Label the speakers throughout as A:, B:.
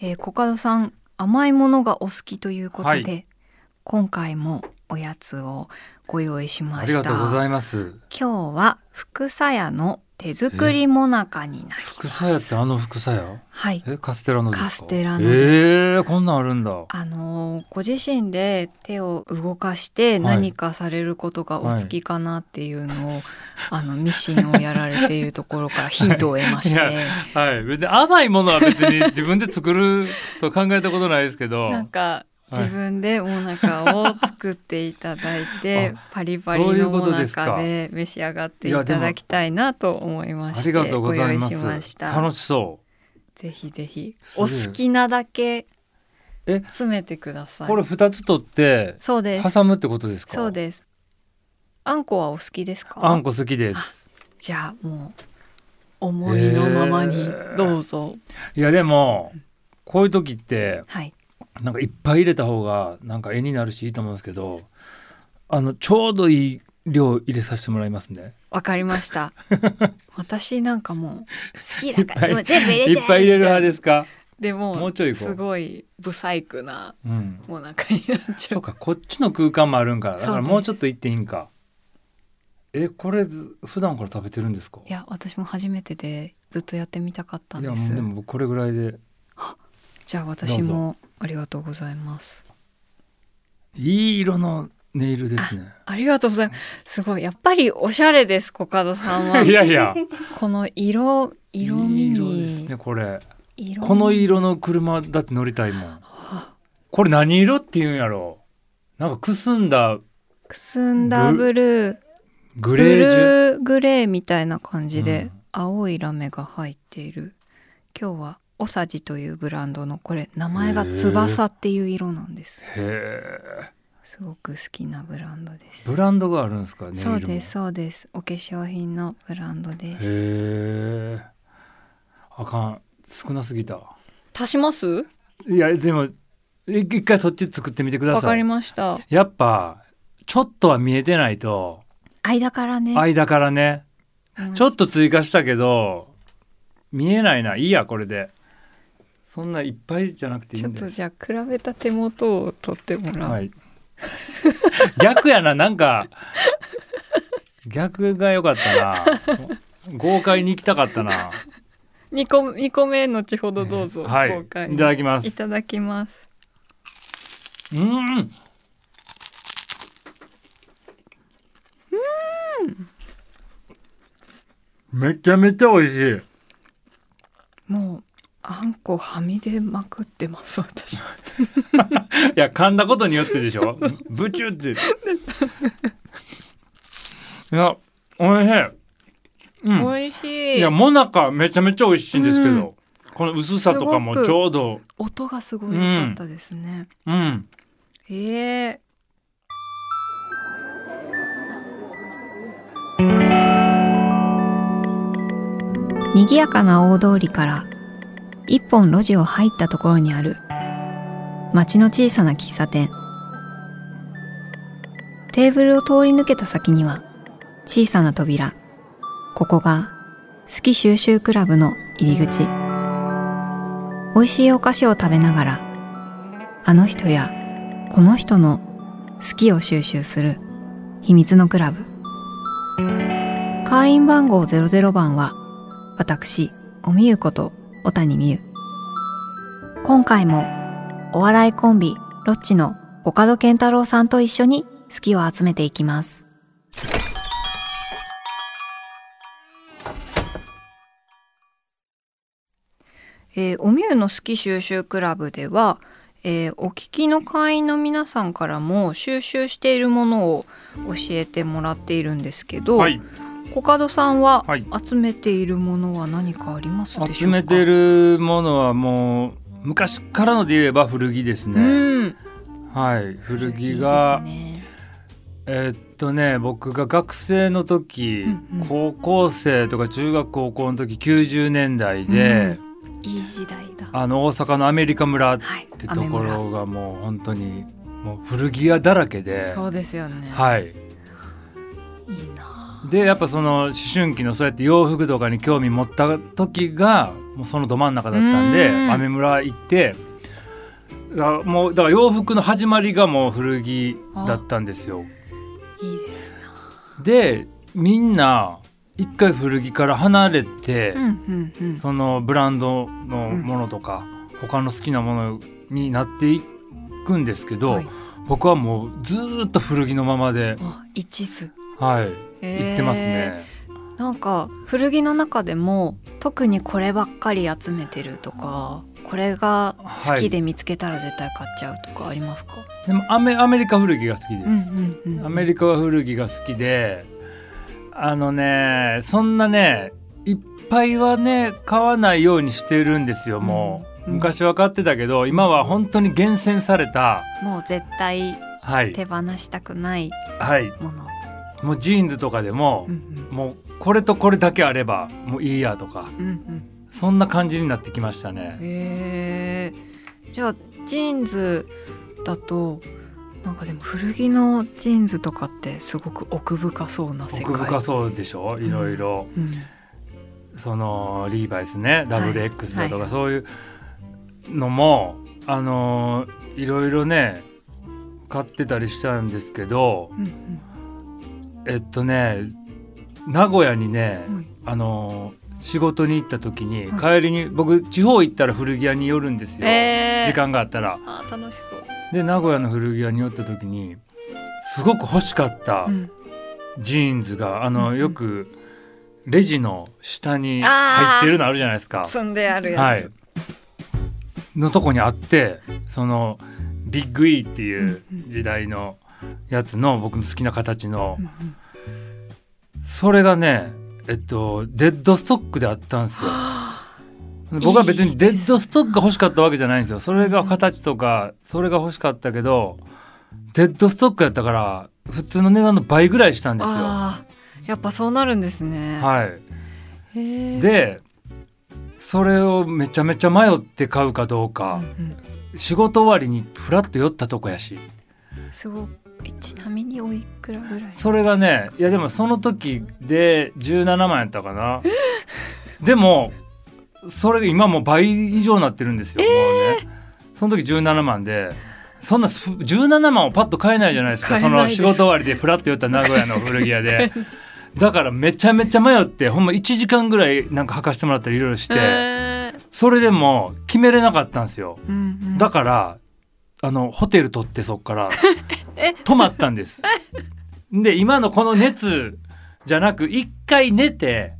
A: えー、コカドさん甘いものがお好きということで、
B: はい。
A: 今回もおやつをご用意しました。
B: ありがとうございます。
A: 今日は福さ屋の手作りもなかになります。
B: 福さ屋ってあの福さ屋
A: はい。
B: えカステラの
A: カステラのです。
B: えー、こんなんあるんだ。
A: あのーご自身で手を動かして何かされることがお好きかなっていうのを、あのミシンをやられているところからヒントを得まして、
B: いやはい。別に甘いものは別に自分で作ると考えたことないですけど。
A: なんか
B: はい
A: 自分でもなかを作っていただいて、
B: あ
A: パリパリのもな
B: か
A: かで召し上がっていただきたいなと思いまして
B: ありがとうございます。
A: た。
B: 楽しそ
A: ぜひぜひ。お好きなだけ
B: え？
A: 詰めてください。
B: うこれ二つ取って
A: そうです。
B: 挟むってことですか？
A: そうです。あんこはお好きですか？
B: あんこ好きです。
A: じゃあもう思いのままにどうぞ、
B: いやでもこういう時って
A: はい
B: なんかいっぱい入れた方がなんか絵になるしいいと思うんですけどあのちょうどいい量入れさせてもらいますね。
A: わかりました。私なんかもう好きだから。でも全部入れちゃえ
B: いっぱい入れる派ですか？
A: でも
B: もうちょい
A: すごいブサイクな
B: うん。
A: もう中になっちゃ
B: そううかこっちの空間もあるんか。らだからもうちょっと行っていいんか。えこれず普段から食べてるんですか？
A: いや私も初めてでずっとやってみたかったんです。
B: いやもうでも僕これぐらいで
A: じゃあ私もありがとうございます。
B: いい色のネイルですね。
A: ありがとうございます。すごい。やっぱりおしゃれですコカドさんは。
B: いやいや。
A: この色色味
B: いい色です
A: に
B: ねこれ。この色の車だって乗りたいもん。これ何色って言うんやろなんかくすんだ。
A: くすんだブルー。ブ
B: グレー
A: グレーみたいな感じで、
B: うん。
A: 青いラメが入っている。今日はオサジというブランドのこれ名前が翼っていう色なんです。
B: へえ
A: すごく好きなブランドです。
B: ブランドがあるんですかネイルも
A: そうですそうです。お化粧品のブランドです。
B: へえあかん。少なすぎた。
A: 足します？
B: いやでもい一回そっち作ってみてくだ
A: わかり
B: さい
A: ました。
B: やっぱちょっとは見えてないと。
A: 間からね。
B: 間からね。
A: うん
B: ちょっと追加したけど見えないな。いいやこれでそんないっぱいじゃなくていい
A: ちょっとじゃあ比べた手元を取ってもらう、
B: はい。逆やななんか。逆が良かったな。豪快に行きたかったな。
A: 二個二個目後ほどどうぞ、
B: はい。
A: 公開
B: いただきます。
A: いただきます。
B: うん。めちゃめちゃ美味しい。
A: もうあんこはみ出まくってます私。
B: いや噛んだことによってでしょ。ブチュって。いやおいしい、うん、
A: 美味しい。
B: いやもなかめちゃめちゃ美味しいんですけど、
A: うん。
B: この薄さとかもちょうど。
A: 音がすごい良かったですね、
B: うん。
A: へえ。賑やかな大通りから一本路地を入ったところにある。町の小さな喫茶店。テーブルを通り抜けた先には小さな扉。ここが好き収集クラブの入り口。美味しいお菓子を食べながらあの人やこの人の好きを収集する秘密のクラブ。会員番号00番は私おみゆこと小谷美優。今回もお笑いコンビロッチの岡戸健太郎さんと一緒に好きを集めていきます。えーおみゆの好き収集クラブでは、えーお聞きの会員の皆さんからも収集しているものを教えてもらっているんですけど、
B: はい。
A: コカドさんは
B: はい。
A: 集めているものは何かありますでしょうか？
B: 集めてるものはもう昔からので言えば古着ですね、
A: うん。
B: はい古着
A: いい
B: が
A: ね。
B: えーっとね僕が学生の時、
A: うんうん。
B: 高校生とか中学高校の時90年代で、
A: いい時代だ。
B: あの大阪のアメリカ村っ
A: はい
B: てところがもう本当にもう古着屋だらけで
A: そうですよね、
B: はいでやっぱその思春期のそうやって洋服とかに興味持った時がもうそのど真ん中だったんで
A: うん。
B: 雨村行ってだもうだから洋服の始まりがもう古着だったんですよ。
A: いいです
B: でみんな一回古着から離れて、
A: なうんうんうん。
B: そのブランドのものとか、他の好きなものになっていくんですけど、
A: はい。
B: 僕はもうずーっと古着のままで、
A: あ一途。
B: はい、行ってますね。
A: なんか古着の中でも特にこればっかり集めてるとかこれが好きで見つけたら絶対買っちゃうとかありますか、
B: でもアメアメリカ古着が好きです。
A: うんうんうん
B: アメリカ古着が好きであのねそんなねいっぱいはね買わないようにしてるんですよもう、
A: うん
B: 昔は買ってたけど今は本当に厳選された
A: もう絶対
B: はい。
A: 手放したくない
B: はい。
A: もの、
B: もうジーンズとかでも
A: う、ん
B: もうこれとこれだけあればもういいやとか
A: うんうん。
B: そんな感じになってきましたね。
A: へえ。じゃあジーンズだとなんかでも古着のジーンズとかってすごく奥深そうな世界。
B: 奥深そうでしょ？いろいろ、
A: うん。
B: そのリーバイスね WX だとか、
A: はい。
B: そういうのもあのーいろいろね買ってたりしたんですけど
A: うんうん
B: えっとね名古屋にね、
A: はい。
B: あのー仕事に行った時に、
A: は
B: 帰りに僕地方行ったら古着屋に寄るんですよ、
A: えー。
B: 時間があったら。
A: あ楽しそう、
B: で名古屋の古着屋に寄った時にすごく欲しかった
A: うん。
B: ジーンズが、あの、
A: うんうん。
B: よくレジの下に入ってるのあるじゃないですか。
A: 積んであるやつ、
B: はい、のとこにあってそのビッグイーっていう時代のやつの僕の好きな形の。
A: うんうん。
B: それがねえっとデッドストックであったんですよ。僕は別にデッドストックが欲しかったわけじゃないんですよ。それが形とかそれが欲しかったけどデッドストックやったから普通の値段の倍ぐらいしたんですよ。
A: やっぱそうなるんですね、
B: い、
A: へえ
B: でそれをめちゃめちゃ迷って買うかどうか。
A: うんうん。
B: 仕事終わりにフラッと寄ったとこやし。
A: すごいちなみにおいくらぐらい？
B: それがねいやでもその時で17万やったかな。でもそれが今もう倍以上になってるんですよ、もうね。その時17万でそんなす17万をパッと買えないじゃないですか。その仕事終わりでフラッと寄った名古屋の古着屋で。だからめちゃめちゃ迷ってほんま1時間ぐらいなんか履かしてもらったりいろいろして、
A: へー。
B: それでも決めれなかったんですよ。
A: うんうん。
B: だからあのホテル取ってそっから。
A: え？
B: 泊まったんです。で今のこの熱じゃなく一回寝て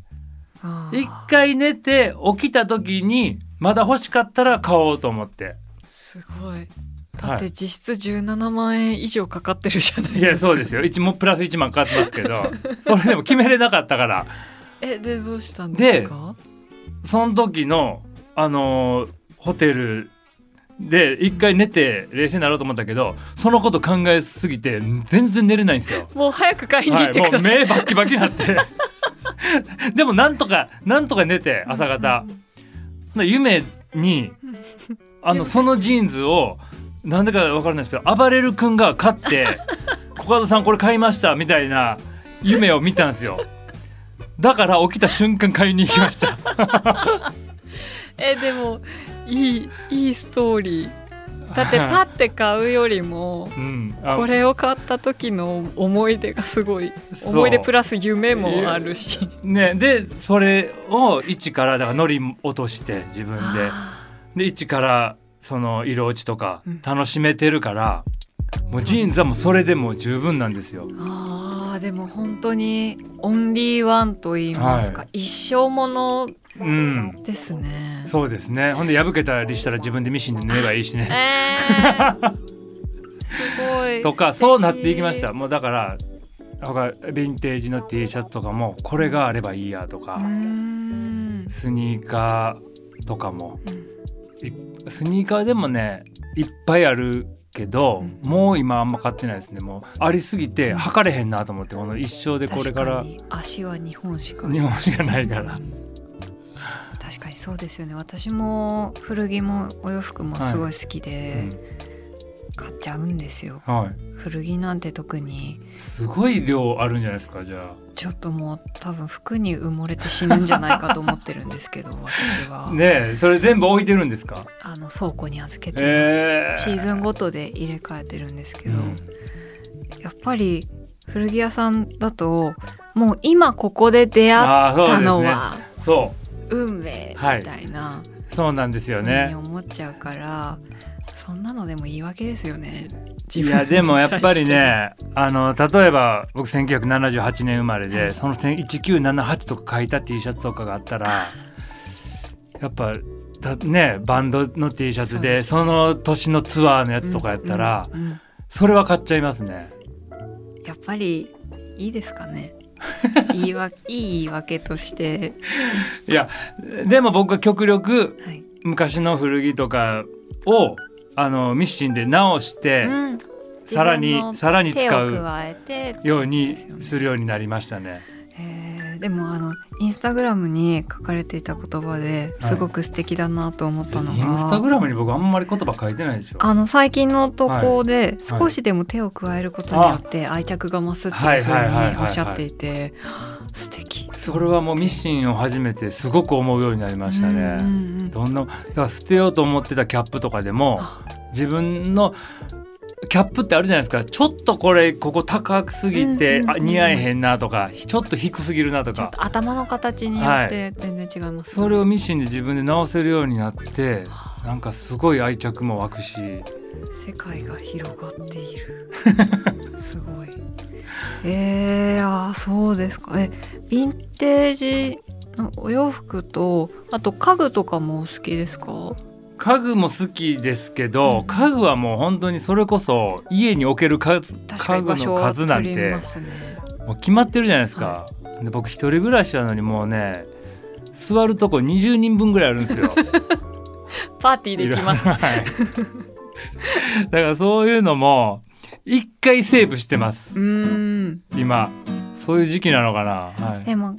B: 一回寝て起きた時にまだ欲しかったら買おうと思って。
A: すごい。だって実質17万円以上かかってるじゃないですか。
B: いやそうですよ。一もプラス1万かかってますけど。それでも決めれなかったから。
A: えでどうしたんですか？
B: その時のあのーホテルで一回寝て冷静になろうと思ったけどそのこと考えすぎて全然寝れないんですよ。
A: もう早く買いに行
B: はい、もう
A: ってください、
B: 目バッキバキになって。でもなんとかなんとか寝て朝方、ほな夢にあのそのジーンズをなんでかわからないですけど暴れる君が買って「コカドさんこれ買いました」みたいな夢を見たんですよ。だから起きた瞬間買いに行きました。
A: えでもいいいいストーリー。だってパッて買うよりも
B: うん、あ。
A: これを買った時の思い出がすごい。思い出プラス夢もあるし。
B: ねでそれを一からだから乗り落として自分で。
A: あ
B: で一からその色落ちとか
A: うん。
B: 楽しめてるから、もうジーンズはもうそれでもう十分なんですよ。
A: ーあーでも本当にオンリーワンと言いますか、
B: は
A: 一生もの
B: うん、
A: ですね。
B: そうですね。ほんで破けたりしたら自分でミシンで縫えばいいしね。
A: えー、すごい。
B: とかそうなっていきました。もうだから他ヴィンテージの T シャツとかもこれがあればいいやとかスニーカーとかも。
A: うん。
B: スニーカーでもねいっぱいあるけど、
A: うん。
B: もう今あんま買ってないですね。もうありすぎて測れへんなと思ってこの一生でこれから。
A: 確かに。足は2本しか
B: 日本しかないから。
A: 確かにそうですよね。私も古着もお洋服もすごい好きで、買っちゃうんですよ。
B: は
A: 古着なんて特に。
B: いすごい量あるんじゃないですかじゃ
A: ちょっともう多分服に埋もれて死ぬんじゃないかと思ってるんですけど 私は、
B: あねえそれ全部置いてるんですか？
A: あの倉庫に預けてます、
B: えー。
A: シーズンごとで入れ替えてるんですけど、
B: うん。
A: やっぱり古着屋さんだともう今ここで出会ったの
B: ね。
A: は
B: そ
A: 運命
B: はい
A: みたいな
B: うそうなんですよね
A: 思っちゃうから、そんなのでも言い訳ですよね。
B: いやでもやっぱりね あの例えば僕1978年生まれで、
A: はい
B: その1978とか書いた T シャツとかがあったら やっぱたねバンドの T シャツで
A: そ
B: その年のツアーのやつとかやったら、
A: うんうんうん
B: それは買っちゃいますね。
A: やっぱりいいですかね。言いわ いい言い訳として、
B: いやでも僕は極力
A: はい。
B: 昔の古着とかをあのミシンで直して、
A: うん。
B: さらにさらに使うようにするようになりましたね。
A: えーでもあのインスタグラムに書かれていた言葉ですごく素敵だなと思ったのが、
B: インスタグラムに僕あんまり言葉書いてないでしょ。
A: あの最近の投稿で
B: はい。
A: 少しでも手を加えることによって愛着が増すっていうふう
B: はいはいはいはいはい
A: におっしゃってい。て素敵。
B: それはもうミシンを始めてすごく思うようになりました
A: うんう
B: ね。
A: ん。
B: どんなだから捨てようと思ってたキャップとかでも
A: あ。
B: 自分のキャップってあるじゃないですか。ちょっとこれここ高くすぎて、あ似合えへんなとかちょっと低すぎるなとか。
A: ちょっと頭の形によって全然違います、
B: それをミシンで自分で直せるようになってなんかすごい愛着も湧くし。
A: 世界が広がっている。すごい。えー、あーそうですか。えヴィンテージのお洋服とあと家具とかもお好きですか？
B: 家具も好きですけど、
A: うん。
B: 家具はもう本当にそれこそ家に置ける家具の数なんて
A: ね。
B: もう決まってるじゃないですか、で僕一人暮らしなのにもうね座るとこ20人分ぐらいあるんですよ。
A: パーティーできます。
B: はい。だからそういうのも一回セーブしてます。
A: うーん。
B: 今。そういう時期なのかな。はい、
A: でも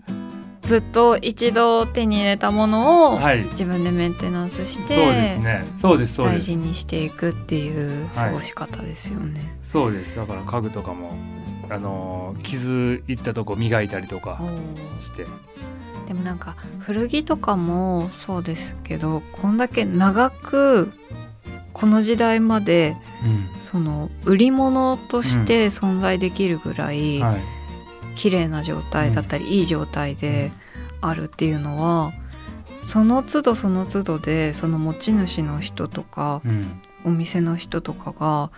A: ずっと一度手に入れたものを
B: はい、
A: 自分でメンテナンスして、
B: そうですね。そうですそうです。
A: 大事にしていくっていう過ごし方ですよね。
B: そうです。だから家具とかもあのー傷いったとこ磨いたりとかして。
A: でもなんか古着とかもそうですけどこんだけ長くこの時代までその売り物として存在できるぐらい
B: はい
A: 綺麗な状態だったり、いい状態であるっていうのはその都度その都度でその持ち主の人とか
B: うん。
A: お店の人とかが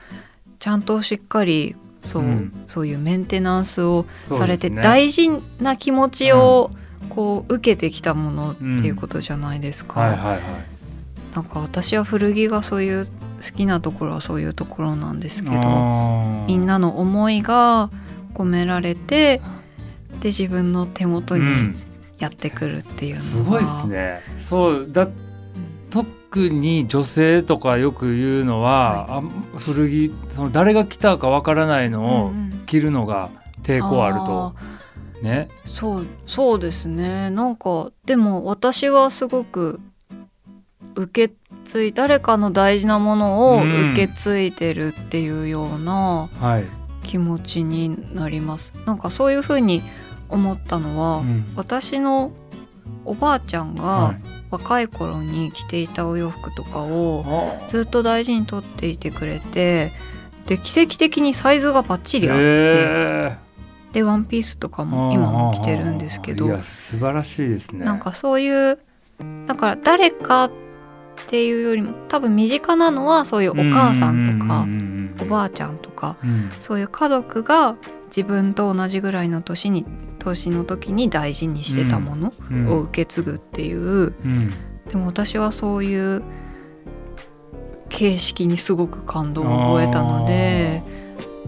A: ちゃんとしっかりそう,、
B: うん。
A: そういうメンテナンスをされて
B: ね
A: 大事な気持ちをこう受けてきたものっていうことじゃないですか。なんか私は古着がそういう好きなところはそういうところなんですけどみんなの思いが込められてで自分の手元に
B: うん。
A: やってくるっていうのは、
B: すごいですね。そうだ特に女性とかよく言うのは、あ古着その誰が着たかわからない
A: うん
B: のを
A: うんうん。
B: 着るのが抵抗あると。
A: あ
B: ね。
A: ーそうそうですね。なんかでも私はすごく受け継い誰かの大事なものを
B: うん。
A: 受け継いでるっていうような
B: はい、
A: 気持ちになります。なんかそういうふうに思ったのは、
B: うん。
A: 私のおばあちゃんが
B: はい。
A: 若い頃に着ていたお洋服とかを
B: あ。
A: ずっと大事に取っていてくれてで奇跡的にサイズがバッチリあって
B: へ
A: でワンピースとか
B: ー
A: も今も着てるんですけど
B: いや素晴らしいですね。
A: なんかそういうだから誰かっていうよりも多分身近なのはそういうお母さんとかおばあちゃんとか
B: うん。
A: そういう家族が自分と同じぐらいの年に年の時に大事にしてたもの
B: うん。
A: を受け継ぐっていう、
B: うん。
A: でも私はそういう形式にすごく感動を覚えたので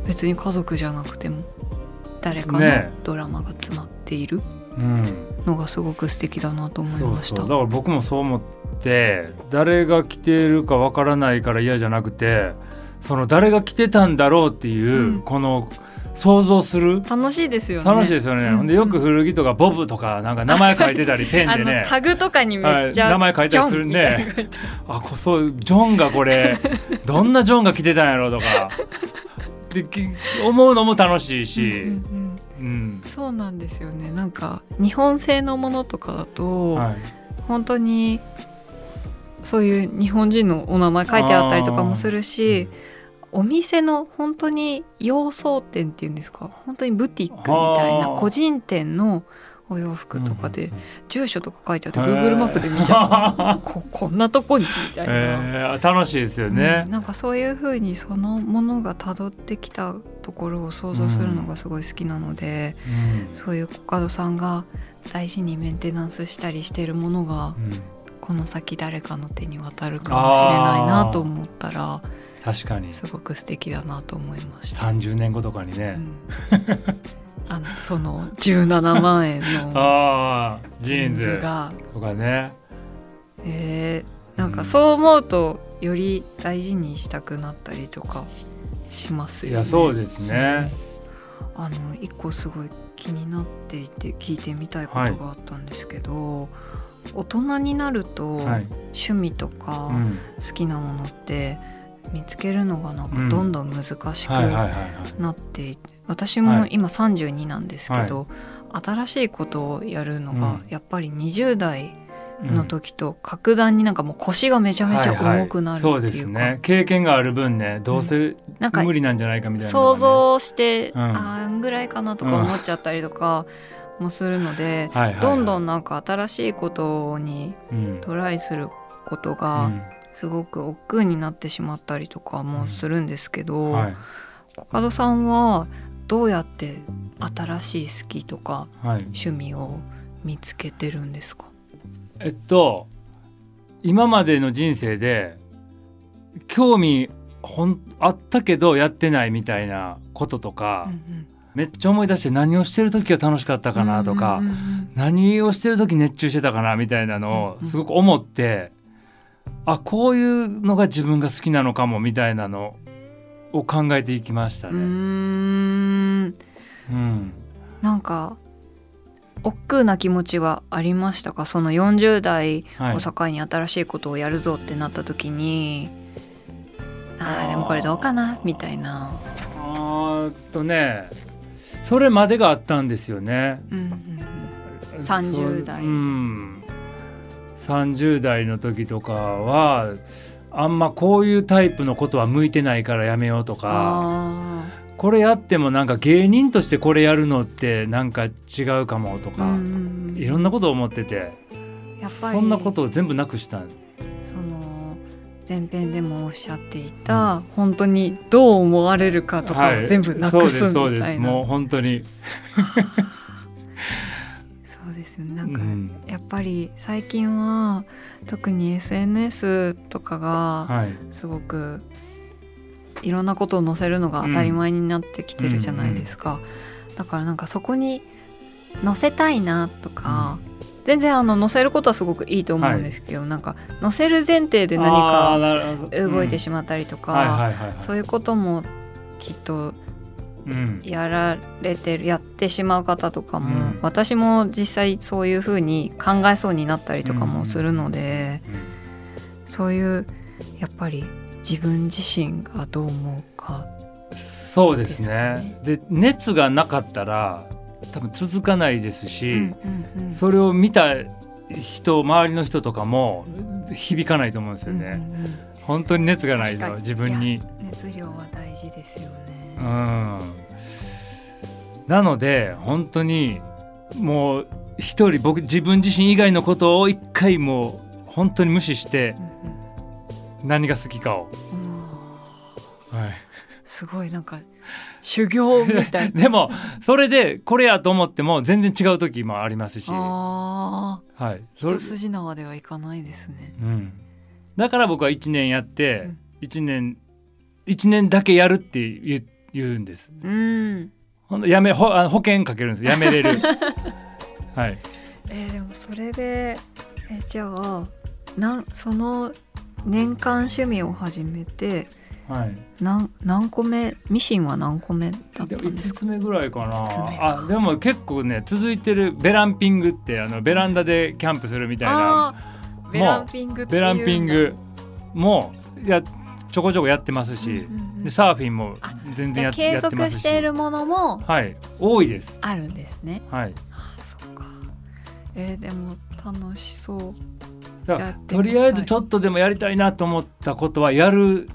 A: 別に家族じゃなくても誰かの
B: ね。
A: ドラマが詰まっている。
B: うん
A: のがすごく素敵だなと思い
B: そう
A: ました。
B: そうだから僕もそう思って誰が着てるかわからないから嫌じゃなくてその誰が着てたんだろうっていう、
A: うん。
B: この想像する
A: 楽しいですよね。
B: 楽しいですよね、
A: うん。
B: ほんでよく古着とかボブとかなんか名前書いてたり ペン
A: あ
B: でね。
A: のタグとかにめっちゃ、
B: はい。名前書いたりするね
A: ジョンみたいなの書いて
B: あこそうジョンがこれどんなジョンが着てたんやろうとか。でき思うのも楽しいし、
A: うんうんうん
B: うん。
A: そうなんですよね。なんか日本製のものとかだと、
B: はい、
A: 本当にそういう日本人のお名前書いてあったりとかもするしお店の本当に洋装店っていうんですか？本当にブティックみたいな個人店のお洋服とかで住所とか書いてあって Google マップで見ちゃう。ここんなとこにみたいな。
B: えー。楽しいですよね。
A: うん、なんかそういう風にそのものが辿ってきたところを想像するのがすごい好きなので、
B: うん。
A: そういうコカドさんが大事にメンテナンスしたりしているものが
B: うん。
A: この先誰かの手に渡るかもしれないなと思ったら
B: 確かに。
A: すごく素敵だなと思いました。
B: 30年後とかにね、
A: うん あのその17万円の
B: ジ
A: ジーン
B: ズ。
A: ズが、
B: とかね。
A: えーなんかそう思うとより大事にしたくなったりとかしますよね。
B: いやそうですね。
A: あの一個すごい気になっていて聞いてみたいことがあったんですけど、大人になると
B: はい、
A: 趣味とか
B: うん。
A: 好きなものって見つけるのがなんか
B: うん
A: どんどん難しく
B: はいはいはいはい。
A: なって私
B: はい。
A: も今32なんですけど、新しいことをやるのが
B: うん。
A: やっぱり20代
B: うん
A: の時と格段になんかもう腰がめちゃめちゃ重くなるっていうか、
B: はいはいそうですね。経験がある分ねどうせ
A: なんか
B: 無理なんじゃないかみたいなのが
A: 想
B: ね、
A: 像して、
B: うん。
A: あんぐらいかなとか思っちゃったりとかもするので、
B: はいはいはい。
A: どんどんなんか新しいことに
B: うん。
A: トライすること
B: う
A: が
B: ん
A: すごく億劫になってしまったりとかもするんですけど、
B: はい。
A: コカドさんはどうやって新しい好きとか
B: はい。
A: 趣味を見つけてるんですか、
B: えっと今までの人生で興味ほんあったけどやってないみたいなこととか、
A: うん
B: めっちゃ思い出して何をしてる時が楽しかった
A: うん
B: かなとか、
A: うんうんうん
B: 何をしてる時熱中してたかなみたいなの
A: うんうん
B: をすごく思って、あこういうのが自分が好きなのかもみたいなのを考えていきましたね。
A: ん。
B: うん。
A: なんか億劫な気持ちはありましたか？その40代
B: はい。
A: を境に新しいことをやるぞってなった時に、あ
B: あー。
A: ーでもこれどうかな？みたいな、
B: あとねそれまでがあったんですよね。
A: うんうんうん。30代。
B: うん、30代の時とかはあんまこういうタイプのことは向いてないからやめようとか
A: あ
B: これやってもなんか芸人としてこれやるのってなんか違うかもとか、いろんなことを思ってて
A: やっぱり。
B: そんなことを全部なくした
A: その前編でもおっしゃっていた、本当にどう思われるかとかを全部なくすみたいな、
B: そうですそうです。もう本当に、
A: ですよね。なか、
B: うん。ん
A: やっぱり最近は特に SNS とかが
B: はい。
A: すごくいろんなことを載せるのが当たり前になってきてるじゃないですか、だからなんかそこに載せたいなとか、全然あの載せることはすごくいいと思うんですけど、なんか載せる前提で何か動いて
B: うん。
A: しまったりとか、
B: はいはいはいはい。
A: そういうこともきっと
B: うん
A: やられてるやってしまう方とかも、
B: うん。
A: 私も実際そういうふうに考えそうになったりとかもするので、そういうやっぱり自分自身がどう思うか
B: そうですね。で熱がなかったら多分続かないですし、
A: うんうんうん。
B: それを見た人周りの人とかも響かないと思うんですよね、
A: うんうんうん。
B: 本当に熱がないと自分に。
A: 熱量は大事ですよね。
B: うん。なので本当にもう一人僕自分自身以外のことを一回もう本当に無視して
A: うん
B: 何が好きかを、
A: すごいなんか修行みたい。な。
B: でもそれでこれやと思っても全然違う時もありますし、はい、それ
A: 一筋縄ではいかないですね。
B: うん、だから僕は1年やって
A: うん。
B: 1年1年だけやるって言う言うんです。
A: うん。
B: ほんとやめほあの保険かけるんです。やめれる。はい。
A: えーでもそれでえじゃあなんその年間趣味を始めて
B: はい。
A: 何何個目？ミシンは何個目だったん
B: でも5
A: ですか
B: つ目ぐらいかな。あでも結構ね続いてるベランピングってあのベランダでキャンプするみたいな。
A: ベランピング
B: ベランピングもやちょこちょこやってますし、でサーフィンも全然や
A: 継続
B: やってますし。
A: しているものも
B: はい多いです。
A: あるんですね。
B: はい。
A: あそっか。えーでも楽しそう。
B: だからとりあえずちょっとでもやりたいなと思ったことはやる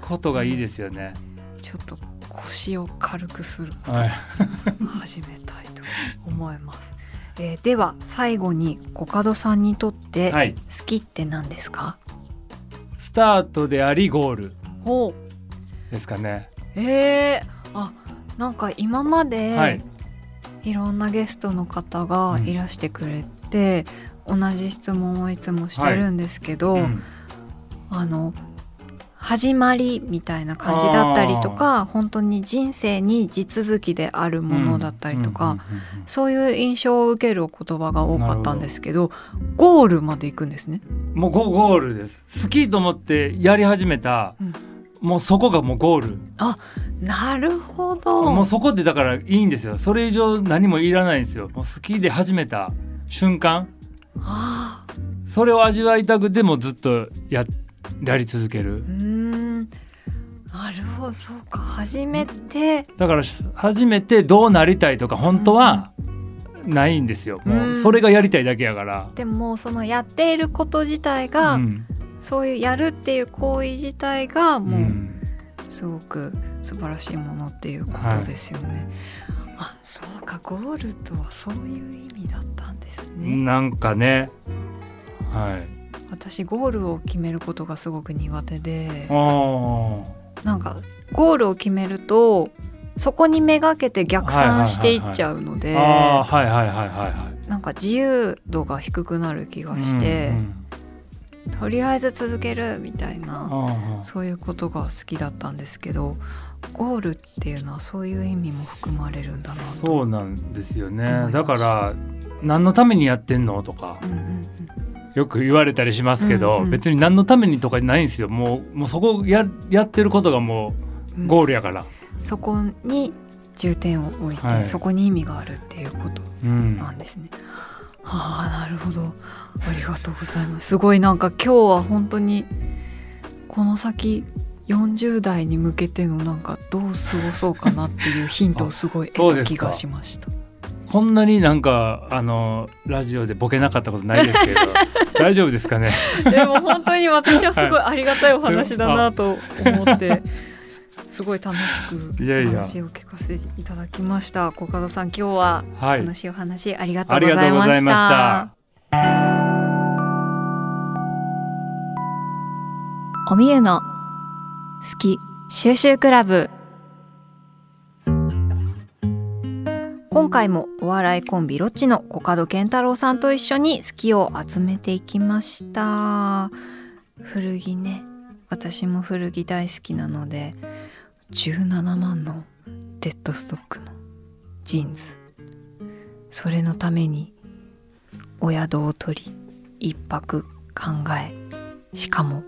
B: ことがいいですよね、
A: ちょっと腰を軽くする
B: はい、
A: 始めたいと思います、えーでは最後にコカドさんにとって好
B: はい、
A: きって何ですか、
B: スタートでありゴール
A: ほ
B: ですかね。
A: うえー、あなんか今まで、
B: はい。
A: いろんなゲストの方がいらしてくれて、同じ質問をいつもしてるんですけど、
B: うん。
A: あの始まりみたいな感じだったりとか本当に人生に地続きであるものだったりとか、そういう印象を受けるお言葉が多かったんですけどゴールまで行くんですね。
B: うんもうゴゴールです。好きと思ってやり始めた、
A: うん。
B: もうそこがもうゴール。
A: なるほど。
B: もうそこでだからいいんですよ。それ以上何もいらないんですよ。もう好きで始めた瞬間。
A: あ
B: それを味わいたくてもずっとややり続ける。
A: ーうーん。なるほど。そうか。初めて。
B: だから初めてどうなりたいとか本当はないんですよ、もうそれがやりたいだけやから、
A: でもそのやっていること自体が、
B: うん。
A: そういうやるっていう行為自体が
B: う
A: もうん。すごく素晴らしいものっていうことですよね。あそうか。ゴールとはそういう意味だったんですね。
B: なんかね。はい
A: 私ゴールを決めることがすごく苦手でなんかゴールを決めるとそこにめがけて逆算していっちゃうので
B: あーはいはいはいはいはい。
A: なんか自由度が低くなる気がして、
B: うんうん
A: とりあえず続けるみたいなそういうことが好きだったんですけどゴールっていうのはそういう意味も含まれるんだなと。
B: そうなんですよね。だから何のためにやってんの？とか。
A: うんうん
B: よく言われたりしますけど、
A: うんうん
B: 別に何のためにとかないんですよ。もうもうそこややってることがも
A: うん。
B: うゴールやから、
A: そこに重点を置いて、
B: はい。
A: そこに意味があるっていうこと
B: うん。
A: なんですね。はあなるほど。ありがとうございます。すごいなんか今日は本当にこの先40代に向けてのなんかどう過ごそうかなっていうヒントをすごい得た気がしました。
B: こんなになんかあのラジオでボケなかったことないですけど 大丈夫ですかね？
A: でも本当に私はすごいありがたいお話だなと思って。すごい楽しく
B: いやいや
A: お話を聞かせていただきました。コカドさん今日は
B: はい
A: 楽しいお話ありがとうございまし
B: がとうござい。
A: おみゆの好き収集クラブ今回もお笑いコンビロッチのコカドケンタロウさんと一緒に好きを集めていきました。古着ね。私も古着大好きなので17万のデッドストックのジーンズ。それのためにお宿を取り一泊考えしかも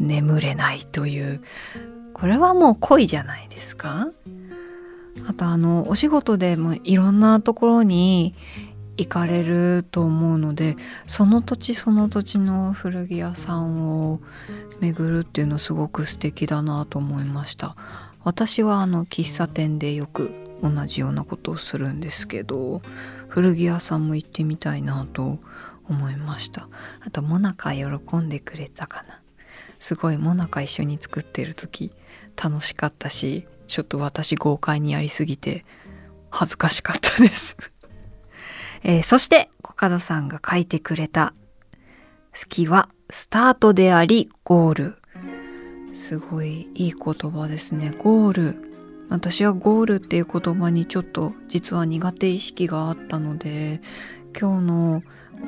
A: 眠れないという。これはもう恋じゃないですか？あとあのお仕事でもいろんなところに行かれると思うのでその土地その土地の古着屋さんを巡るっていうのすごく素敵だなと思いました。私はあの喫茶店でよく同じようなことをするんですけど古着屋さんも行ってみたいなと思いました。あとモナカ喜んでくれたかな。すごいモナカ一緒に作ってる時楽しかったしちょっと私豪快にやりすぎて恥ずかしかったです、えーそしてコカドさんが書いてくれた好きはスタートでありゴール。すごいいい言葉ですね。ゴール。私はゴールっていう言葉にちょっと実は苦手意識があったので今日の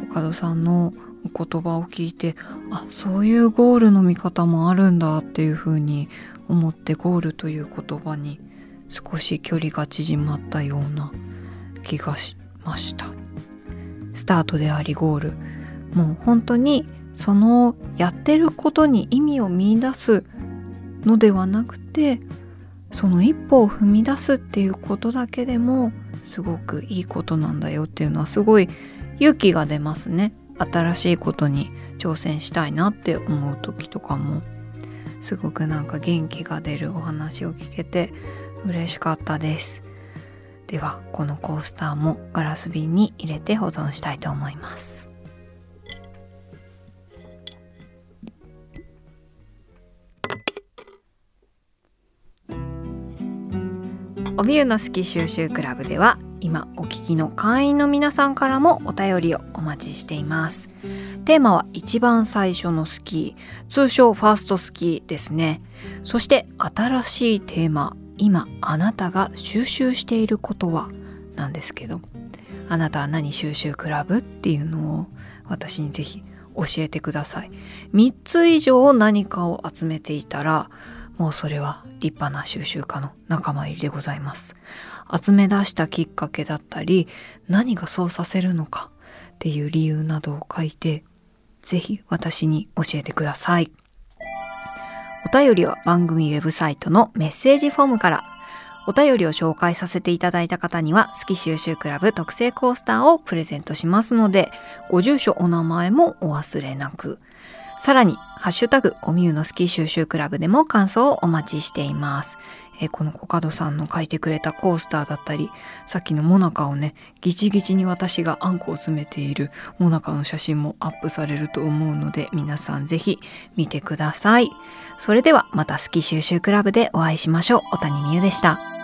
A: 岡戸さんのお言葉を聞いてあそういうゴールの見方もあるんだっていうふうに思ってゴールという言葉に少し距離が縮まったような気がしました。スタートでありゴール。もう本当にそのやってることに意味を見出すのではなくてその一歩を踏み出すっていうことだけでもすごくいいことなんだよっていうのはすごい勇気が出ますね。新しいことに挑戦したいなって思う時とかも。すごくなんか元気が出るお話を聞けて嬉しかったです。ではこのコースターもガラス瓶に入れて保存したいと思います。おみゆの好き収集クラブでは今お聞きの会員の皆さんからもお便りをお待ちしています。テーマは一番最初のスキー。通称ファーストスキーですね。そして新しいテーマ。今あなたが収集していることはなんですけど。あなたは何収集クラブっていうのを私にぜひ教えてください。3つ以上何かを集めていたらもうそれは立派な収集家の仲間入りでございます。集め出したきっかけだったり何がそうさせるのかっていう理由などを書いてぜひ私に教えてくださいお便りは番組ウェブサイトのメッセージフォームからお便りを紹介させていただいた方には、好き収集クラブ特製コースターをプレゼントしますので、ご住所、お名前もお忘れなく。さらに、ハッシュタグ、おみゆのスキー収集クラブでも感想をお待ちしています。え、このコカドさんの書いてくれたコースターだったり、さっきのモナカをね、ギチギチに私があんこを詰めているモナカの写真もアップされると思うので、皆さんぜひ見てください。それではまた好き収集クラブでお会いしましょう。小谷美優でした。